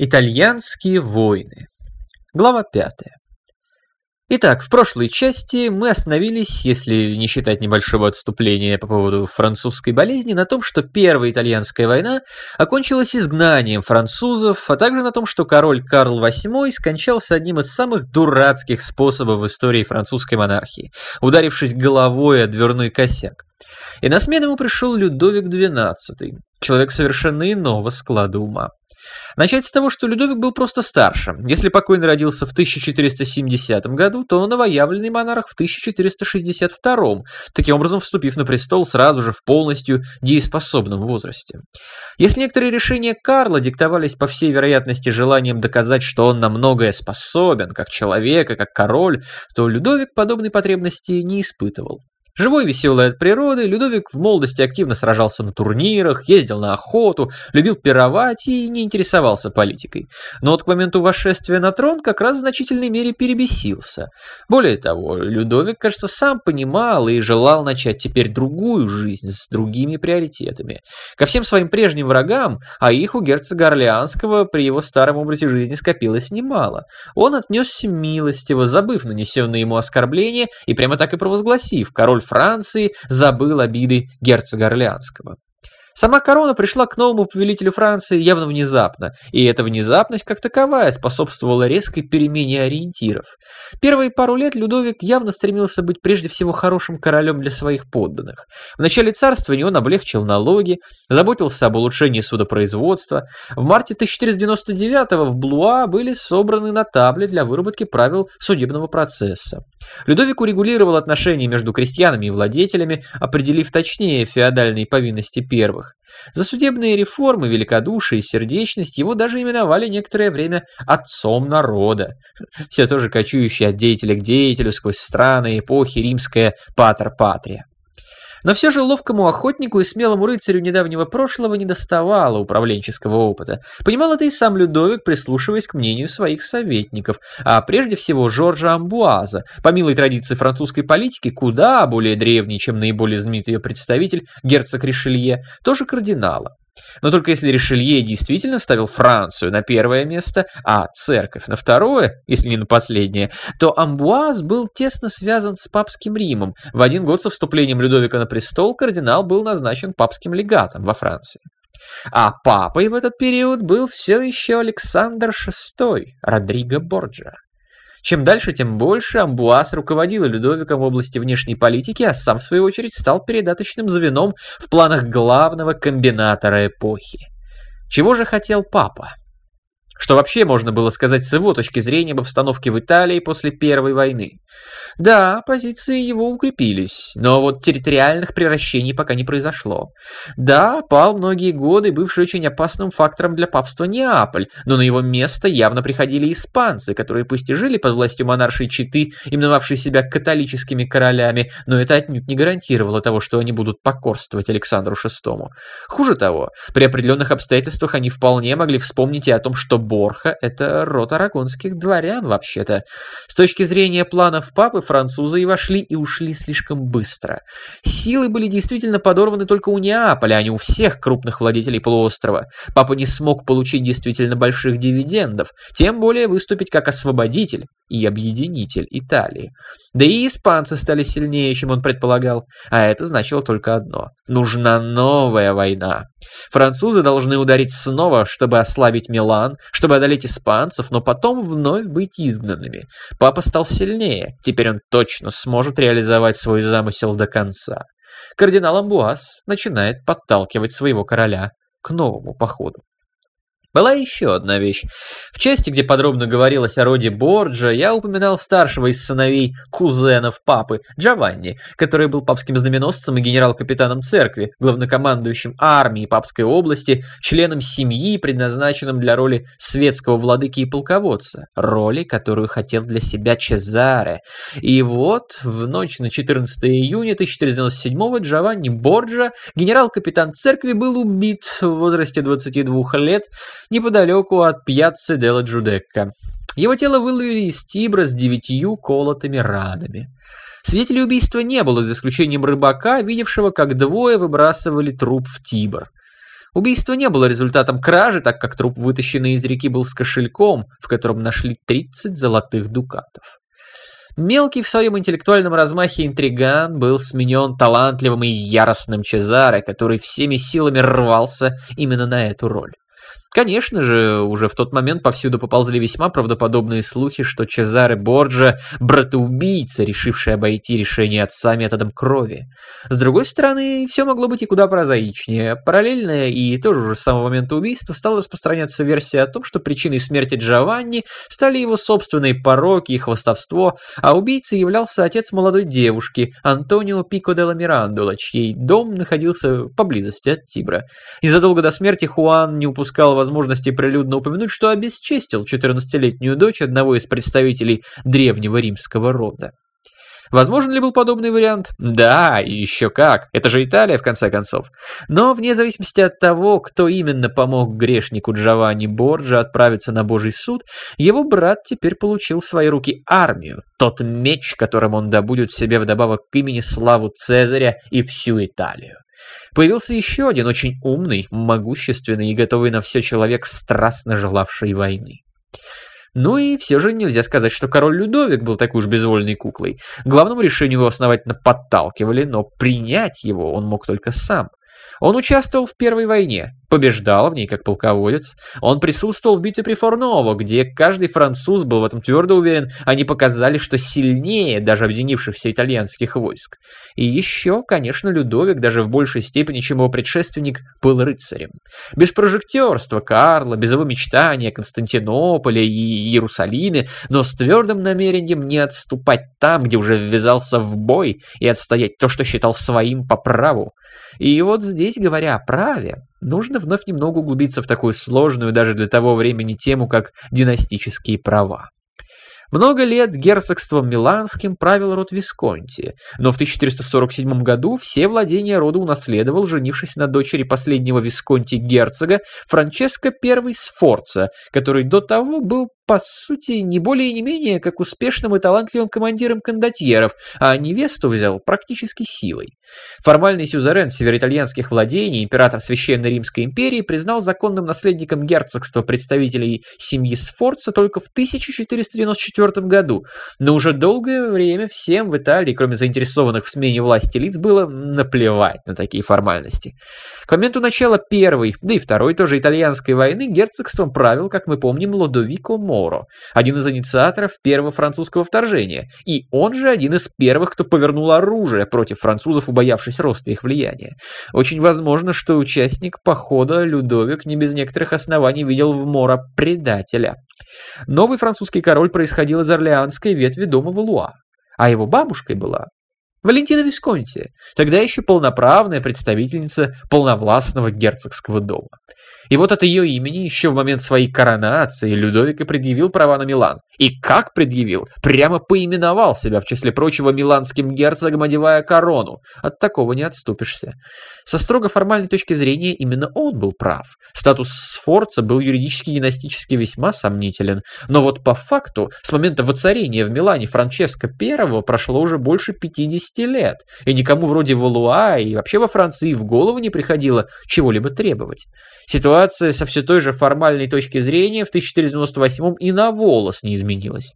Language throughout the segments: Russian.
Итальянские войны. Глава 5. Итак, в прошлой части мы остановились, если не считать небольшого отступления по поводу французской болезни, на том, что Первая итальянская война окончилась изгнанием французов, а также на том, что король Карл VIII скончался одним из самых дурацких способов в истории французской монархии, ударившись головой о дверной косяк. И на смену ему пришел Людовик XII, человек совершенно иного склада ума. Начать с того, что Людовик был просто старше. Если покойный родился в 1470 году, то новоявленный монарх в 1462, таким образом вступив на престол сразу же в полностью дееспособном возрасте. Если некоторые решения Карла диктовались по всей вероятности желанием доказать, что он на многое способен, как человек и как король, то Людовик подобной потребности не испытывал. Живой веселый от природы, Людовик в молодости активно сражался на турнирах, ездил на охоту, любил пировать и не интересовался политикой. Но вот к моменту восшествия на трон как раз в значительной мере перебесился. Более того, Людовик, кажется, сам понимал и желал начать теперь другую жизнь с другими приоритетами. Ко всем своим прежним врагам, а их у герцога Орлеанского при его старом образе жизни скопилось немало, он отнесся милостиво, забыв нанесенные ему оскорбления и прямо так и провозгласив, король Франции забыл обиды герцога Орлеанского. Сама корона пришла к новому повелителю Франции явно внезапно, и эта внезапность как таковая способствовала резкой перемене ориентиров. Первые пару лет Людовик явно стремился быть прежде всего хорошим королем для своих подданных. В начале царствования он облегчил налоги, заботился об улучшении судопроизводства. В марте 1499 в Блуа были собраны на табле для выработки правил судебного процесса. Людовик урегулировал отношения между крестьянами и владетелями, определив точнее феодальные повинности первых. За судебные реформы, великодушие и сердечность его даже именовали некоторое время «отцом народа». Все тоже кочующие от деятеля к деятелю сквозь страны эпохи римская «патер патрия». Но все же ловкому охотнику и смелому рыцарю недавнего прошлого не доставало управленческого опыта. Понимал это и сам Людовик, прислушиваясь к мнению своих советников, а прежде всего Жоржа Амбуаза, по милой традиции французской политики, куда более древний, чем наиболее знаменитый ее представитель, герцог Ришелье, тоже кардинала. Но только если Ришелье действительно ставил Францию на первое место, а церковь на второе, если не на последнее, то Амбуаз был тесно связан с папским Римом. В один год со вступлением Людовика на престол кардинал был назначен папским легатом во Франции. А папой в этот период был все еще Александр VI, Родриго Борджа. Чем дальше, тем больше Амбуаз руководил Людовиком в области внешней политики, а сам, в свою очередь, стал передаточным звеном в планах главного комбинатора эпохи. Чего же хотел папа? Что вообще можно было сказать с его точки зрения об обстановке в Италии после Первой войны? Да, позиции его укрепились, но вот территориальных превращений пока не произошло. Да, пал многие годы бывший очень опасным фактором для папства Неаполь, но на его место явно приходили испанцы, которые пусть и жили под властью монаршей Читы, именовавшей себя католическими королями, но это отнюдь не гарантировало того, что они будут покорствовать Александру VI. Хуже того, при определенных обстоятельствах они вполне могли вспомнить и о том, что Борха – это род арагонских дворян вообще-то. С точки зрения планов папы, французы и вошли и ушли слишком быстро. Силы были действительно подорваны только у Неаполя, а не у всех крупных владетелей полуострова. Папа не смог получить действительно больших дивидендов, тем более выступить как освободитель и объединитель Италии. Да и испанцы стали сильнее, чем он предполагал, а это значило только одно – нужна новая война. Французы должны ударить снова, чтобы ослабить Милан, чтобы одолеть испанцев, но потом вновь быть изгнанными. Папа стал сильнее, теперь он точно сможет реализовать свой замысел до конца. Кардинал Амбуаз начинает подталкивать своего короля к новому походу. Была еще одна вещь. В части, где подробно говорилось о роде Борджа, я упоминал старшего из сыновей кузенов папы, Джованни, который был папским знаменосцем и генерал-капитаном церкви, главнокомандующим армией папской области, членом семьи, предназначенным для роли светского владыки и полководца, роли, которую хотел для себя Чезаре. И вот, в ночь на 14 июня 1497 Джованни Борджа, генерал-капитан церкви, был убит в возрасте 22 лет, неподалеку от пьяцца Делла Джудекка. Его тело выловили из Тибра с девятью колотыми радами. Свидетелей убийства не было, за исключением рыбака, видевшего, как двое выбрасывали труп в Тибр. Убийство не было результатом кражи, так как труп, вытащенный из реки, был с кошельком, в котором нашли 30 золотых дукатов. Мелкий в своем интеллектуальном размахе интриган был сменен талантливым и яростным Чезаре, который всеми силами рвался именно на эту роль. Конечно же, уже в тот момент повсюду поползли весьма правдоподобные слухи, что Чезаре Борджа – братоубийца, решивший обойти решение отца методом крови. С другой стороны, все могло быть и куда прозаичнее. Параллельно и тоже уже с самого момента убийства стала распространяться версия о том, что причиной смерти Джованни стали его собственные пороки и хвастовство, а убийцей являлся отец молодой девушки, Антонио Пико де ла Мирандола, чей дом находился поблизости от Тибра. И задолго до смерти Хуан не упускал возможности прилюдно упомянуть, что обесчестил 14-летнюю дочь одного из представителей древнего римского рода. Возможен ли был подобный вариант? Да, и еще как. Это же Италия, в конце концов. Но вне зависимости от того, кто именно помог грешнику Джованни Борджа отправиться на Божий суд, его брат теперь получил в свои руки армию. Тот меч, которым он добудет себе вдобавок к имени славу Цезаря и всю Италию. Появился еще один очень умный, могущественный и готовый на все человек, страстно желавший войны. Ну и все же нельзя сказать, что король Людовик был такой уж безвольной куклой. Главному решению его основательно подталкивали, но принять его он мог только сам. Он участвовал в Первой войне, побеждал в ней как полководец. Он присутствовал в битве при Форново, где каждый француз был в этом твердо уверен, они показали, что сильнее даже объединившихся итальянских войск. И еще, конечно, Людовик даже в большей степени, чем его предшественник, был рыцарем. Без прожектерства Карла, без его мечтания о Константинополе и Иерусалиме, но с твердым намерением не отступать там, где уже ввязался в бой, и отстоять то, что считал своим по праву. И вот здесь, говоря о праве, нужно вновь немного углубиться в такую сложную даже для того времени тему, как династические права. Много лет герцогством Миланским правил род Висконти, но в 1447 году все владения рода унаследовал, женившись на дочери последнего Висконти-герцога Франческо I Сфорца, который до того был по сути, не более и не менее, как успешным и талантливым командиром кондотьеров, а невесту взял практически силой. Формальный сюзерен североитальянских владений, император Священной Римской империи, признал законным наследником герцогства представителей семьи Сфорца только в 1494 году, но уже долгое время всем в Италии, кроме заинтересованных в смене власти лиц, было наплевать на такие формальности. К моменту начала Первой, да и Второй тоже итальянской войны, герцогством правил, как мы помним, Лодовико Мо, Моро, один из инициаторов первого французского вторжения, и он же один из первых, кто повернул оружие против французов, убоявшись роста их влияния. Очень возможно, что участник похода Людовик не без некоторых оснований видел в Моро предателя. Новый французский король происходил из орлеанской ветви дома Валуа, а его бабушкой была Валентина Висконти, тогда еще полноправная представительница полновластного герцогского дома. И вот от ее имени еще в момент своей коронации Людовик и предъявил права на Милан. И как предъявил? Прямо поименовал себя, в числе прочего, миланским герцогом, одевая корону. От такого не отступишься. Со строго формальной точки зрения именно он был прав. Статус Сфорца был юридически династически весьма сомнителен. Но вот по факту, с момента воцарения в Милане Франческо I прошло уже больше 50 лет. И никому вроде Валуа и вообще во Франции в голову не приходило чего-либо требовать. Ситуация со все той же формальной точки зрения в 1498 и на волос не изменилась.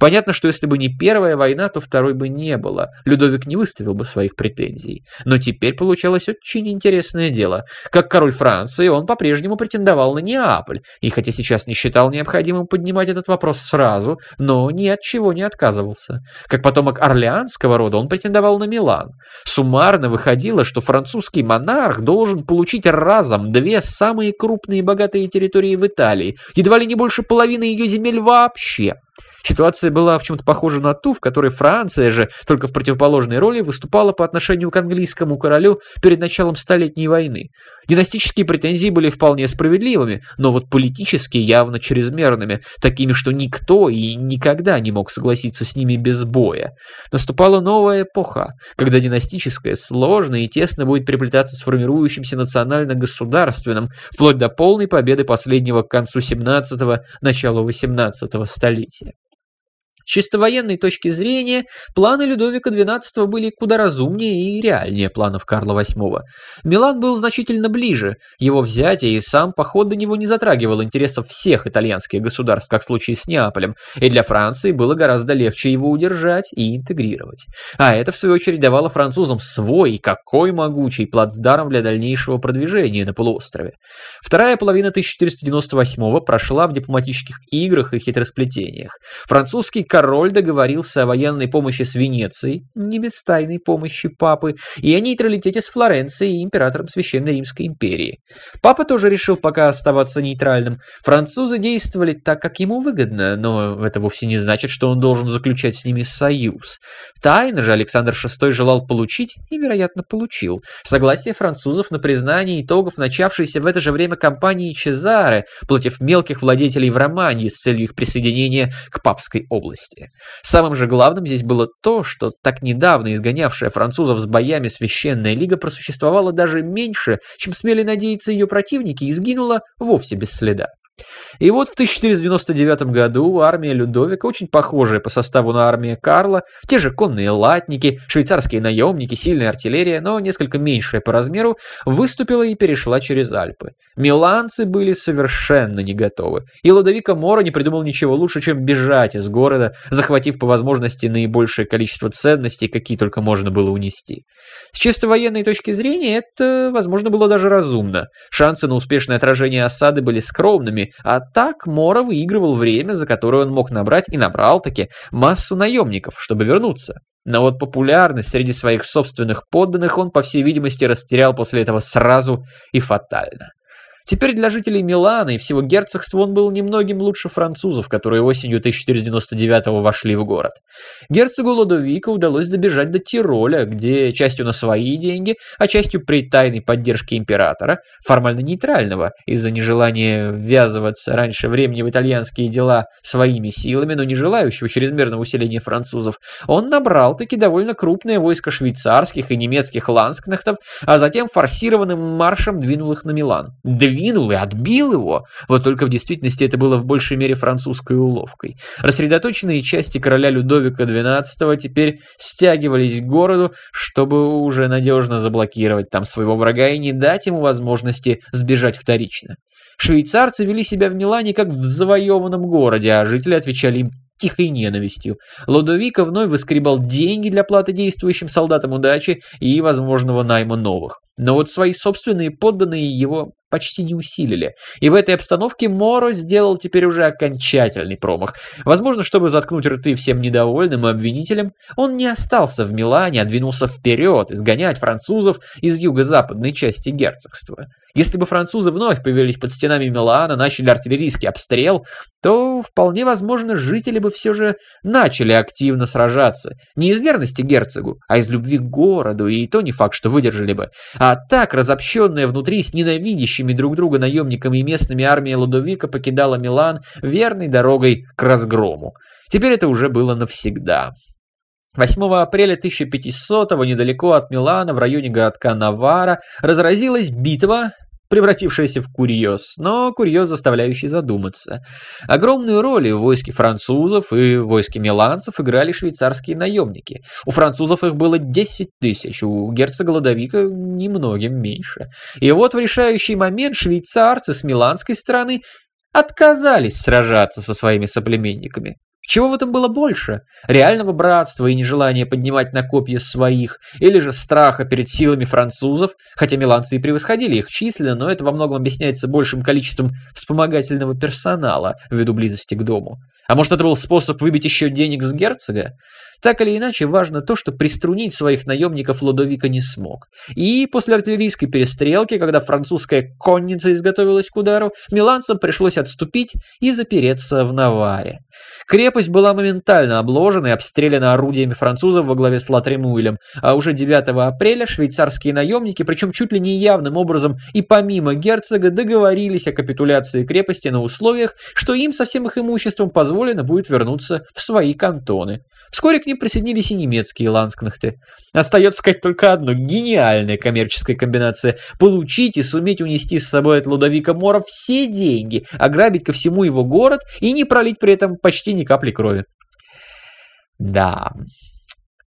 Понятно, что если бы не первая война, то второй бы не было. Людовик не выставил бы своих претензий. Но теперь получалось очень интересное дело. Как король Франции, он по-прежнему претендовал на Неаполь. И хотя сейчас не считал необходимым поднимать этот вопрос сразу, но ни от чего не отказывался. Как потомок орлеанского рода, он претендовал на Милан. Суммарно выходило, что французский монарх должен получить разом две самые крупные и богатые территории в Италии, едва ли не больше половины ее земель вообще. Ситуация была в чем-то похожа на ту, в которой Франция же, только в противоположной роли, выступала по отношению к английскому королю перед началом Столетней войны. Династические претензии были вполне справедливыми, но вот политические явно чрезмерными, такими, что никто и никогда не мог согласиться с ними без боя. Наступала новая эпоха, когда династическое сложно и тесно будет переплетаться с формирующимся национально-государственным, вплоть до полной победы последнего к концу 17-го, начала 18-го столетия. С чисто военной точки зрения, планы Людовика XII были куда разумнее и реальнее планов Карла VIII. Милан был значительно ближе, его взятие и сам поход до него не затрагивал интересов всех итальянских государств, как в случае с Неаполем, и для Франции было гораздо легче его удержать и интегрировать. А это, в свою очередь, давало французам свой, какой могучий плацдарм для дальнейшего продвижения на полуострове. Вторая половина 1498 прошла в дипломатических играх и хитросплетениях. Французский король договорился о военной помощи с Венецией, не без тайной помощи папы, и о нейтралитете с Флоренцией и императором Священной Римской империи. Папа тоже решил пока оставаться нейтральным. Французы действовали так, как ему выгодно, но это вовсе не значит, что он должен заключать с ними союз. Тайно же Александр VI желал получить, и, вероятно, получил, согласие французов на признание итогов начавшейся в это же время кампании Чезаре против мелких владетелей в Романии с целью их присоединения к папской области. Самым же главным здесь было то, что так недавно изгонявшая французов с боями Священная Лига просуществовала даже меньше, чем смели надеяться ее противники, и сгинула вовсе без следа. И вот в 1499 году армия Людовика, очень похожая по составу на армию Карла, те же конные латники, швейцарские наемники, сильная артиллерия, но несколько меньшая по размеру, выступила и перешла через Альпы. Миланцы были совершенно не готовы, и Лудовика Мора не придумал ничего лучше, чем бежать из города, захватив по возможности наибольшее количество ценностей, какие только можно было унести. С чисто военной точки зрения это, возможно, было даже разумно. Шансы на успешное отражение осады были скромными, а так Мора выигрывал время, за которое он мог набрать и набрал-таки массу наемников, чтобы вернуться. Но вот популярность среди своих собственных подданных он, по всей видимости, растерял после этого сразу и фатально. Теперь для жителей Милана и всего герцогства он был немногим лучше французов, которые осенью 1499 вошли в город. Герцогу Лодовика удалось добежать до Тироля, где частью на свои деньги, а частью при тайной поддержке императора, формально нейтрального, из-за нежелания ввязываться раньше времени в итальянские дела своими силами, но не желающего чрезмерного усиления французов, он набрал таки довольно крупное войско швейцарских и немецких ланскнахтов, а затем форсированным маршем двинул их на Милан двинул и отбил его. Вот только в действительности это было в большей мере французской уловкой. Рассредоточенные части короля Людовика XII теперь стягивались к городу, чтобы уже надежно заблокировать там своего врага и не дать ему возможности сбежать вторично. Швейцарцы вели себя в Милане как в завоеванном городе, а жители отвечали им тихой ненавистью. Лодовика вновь выскребал деньги для платы действующим солдатам удачи и возможного найма новых. Но вот свои собственные подданные его почти не усилили. И в этой обстановке Моро сделал теперь уже окончательный промах. Возможно, чтобы заткнуть рты всем недовольным и обвинителям, он не остался в Милане, а двинулся вперед, изгонять французов из юго-западной части герцогства. Если бы французы вновь появились под стенами Милана, начали артиллерийский обстрел, то вполне возможно жители бы все же начали активно сражаться. Не из верности герцогу, а из любви к городу, и то не факт, что выдержали бы. А так, разобщенная внутри с ненавидящими друг друга наемниками и местными армия Лудовика покидала Милан верной дорогой к разгрому. Теперь это уже было навсегда. 8 апреля 1500-го недалеко от Милана, в районе городка Навара, разразилась битва, превратившаяся в курьез, но курьез, заставляющий задуматься. Огромную роль в войске французов и в войске миланцев играли швейцарские наемники. У французов их было 10 тысяч, у герцога Ладовика немногим меньше. И вот в решающий момент швейцарцы с миланской стороны отказались сражаться со своими соплеменниками. Чего в этом было больше? Реального братства и нежелания поднимать на копья своих, или же страха перед силами французов, хотя миланцы и превосходили их численно, но это во многом объясняется большим количеством вспомогательного персонала ввиду близости к дому. А может это был способ выбить еще денег с герцога? Так или иначе, важно то, что приструнить своих наемников Лодовика не смог. И после артиллерийской перестрелки, когда французская конница изготовилась к удару, миланцам пришлось отступить и запереться в Наваре. Крепость была моментально обложена и обстреляна орудиями французов во главе с Латремуэлем, а уже 9 апреля швейцарские наемники, причем чуть ли не явным образом и помимо герцога, договорились о капитуляции крепости на условиях, что им со всем их имуществом позволено будет вернуться в свои кантоны. Вскоре к ним присоединились и немецкие ланскнахты. Остается сказать только одно – гениальная коммерческая комбинация – получить и суметь унести с собой от Лудовика Мора все деньги, ограбить ко всему его город и не пролить при этом почти ни капли крови. Да,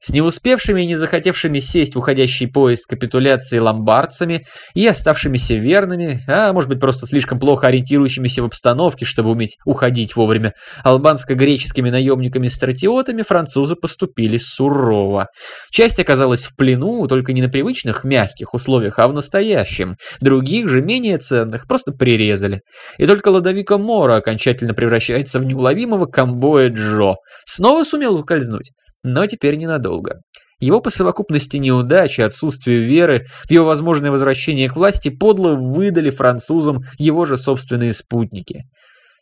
с не успевшими и не захотевшими сесть в уходящий поезд капитуляции ломбардцами и оставшимися верными, а может быть просто слишком плохо ориентирующимися в обстановке, чтобы уметь уходить вовремя, албанско-греческими наемниками-стратиотами французы поступили сурово. Часть оказалась в плену, только не на привычных мягких условиях, а в настоящем. Других же, менее ценных, просто прирезали. И только Ладовика Мора окончательно превращается в неуловимого комбоя Джо. Снова сумел укользнуть но теперь ненадолго. Его по совокупности неудачи, отсутствию веры в его возможное возвращение к власти подло выдали французам его же собственные спутники.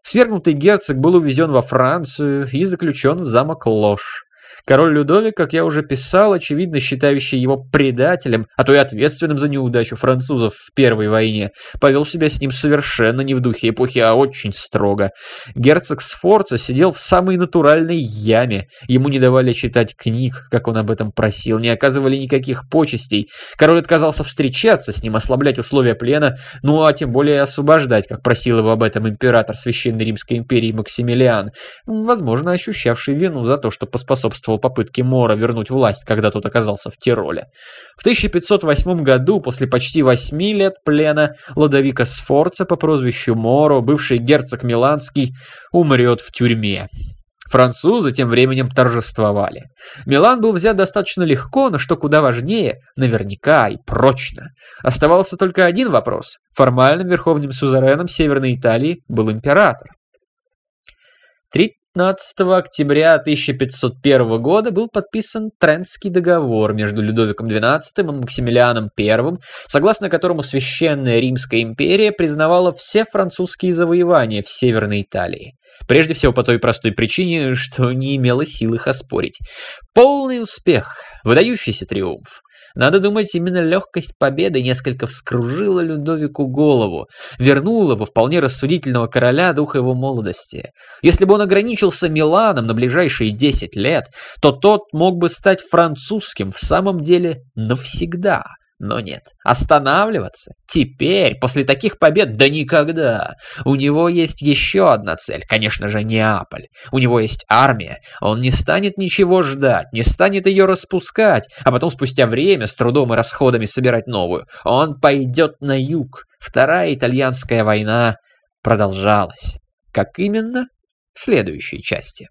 Свергнутый герцог был увезен во Францию и заключен в замок Ложь. Король Людовик, как я уже писал, очевидно считающий его предателем, а то и ответственным за неудачу французов в Первой войне, повел себя с ним совершенно не в духе эпохи, а очень строго. Герцог Сфорца сидел в самой натуральной яме. Ему не давали читать книг, как он об этом просил, не оказывали никаких почестей. Король отказался встречаться с ним, ослаблять условия плена, ну а тем более освобождать, как просил его об этом император Священной Римской империи Максимилиан, возможно, ощущавший вину за то, что поспособствовал последовал попытке Мора вернуть власть, когда тот оказался в Тироле. В 1508 году, после почти восьми лет плена, Ладовика Сфорца по прозвищу Моро, бывший герцог Миланский, умрет в тюрьме. Французы тем временем торжествовали. Милан был взят достаточно легко, но что куда важнее, наверняка и прочно. Оставался только один вопрос. Формальным верховным сюзереном Северной Италии был император. 15 октября 1501 года был подписан Трентский договор между Людовиком XII и Максимилианом I, согласно которому Священная Римская империя признавала все французские завоевания в Северной Италии. Прежде всего по той простой причине, что не имела сил их оспорить. Полный успех, выдающийся триумф. Надо думать, именно легкость победы несколько вскружила Людовику голову, вернула во вполне рассудительного короля дух его молодости. Если бы он ограничился Миланом на ближайшие 10 лет, то тот мог бы стать французским в самом деле навсегда. Но нет, останавливаться теперь, после таких побед, да никогда. У него есть еще одна цель, конечно же, Неаполь. У него есть армия, он не станет ничего ждать, не станет ее распускать, а потом спустя время с трудом и расходами собирать новую. Он пойдет на юг. Вторая итальянская война продолжалась. Как именно? В следующей части.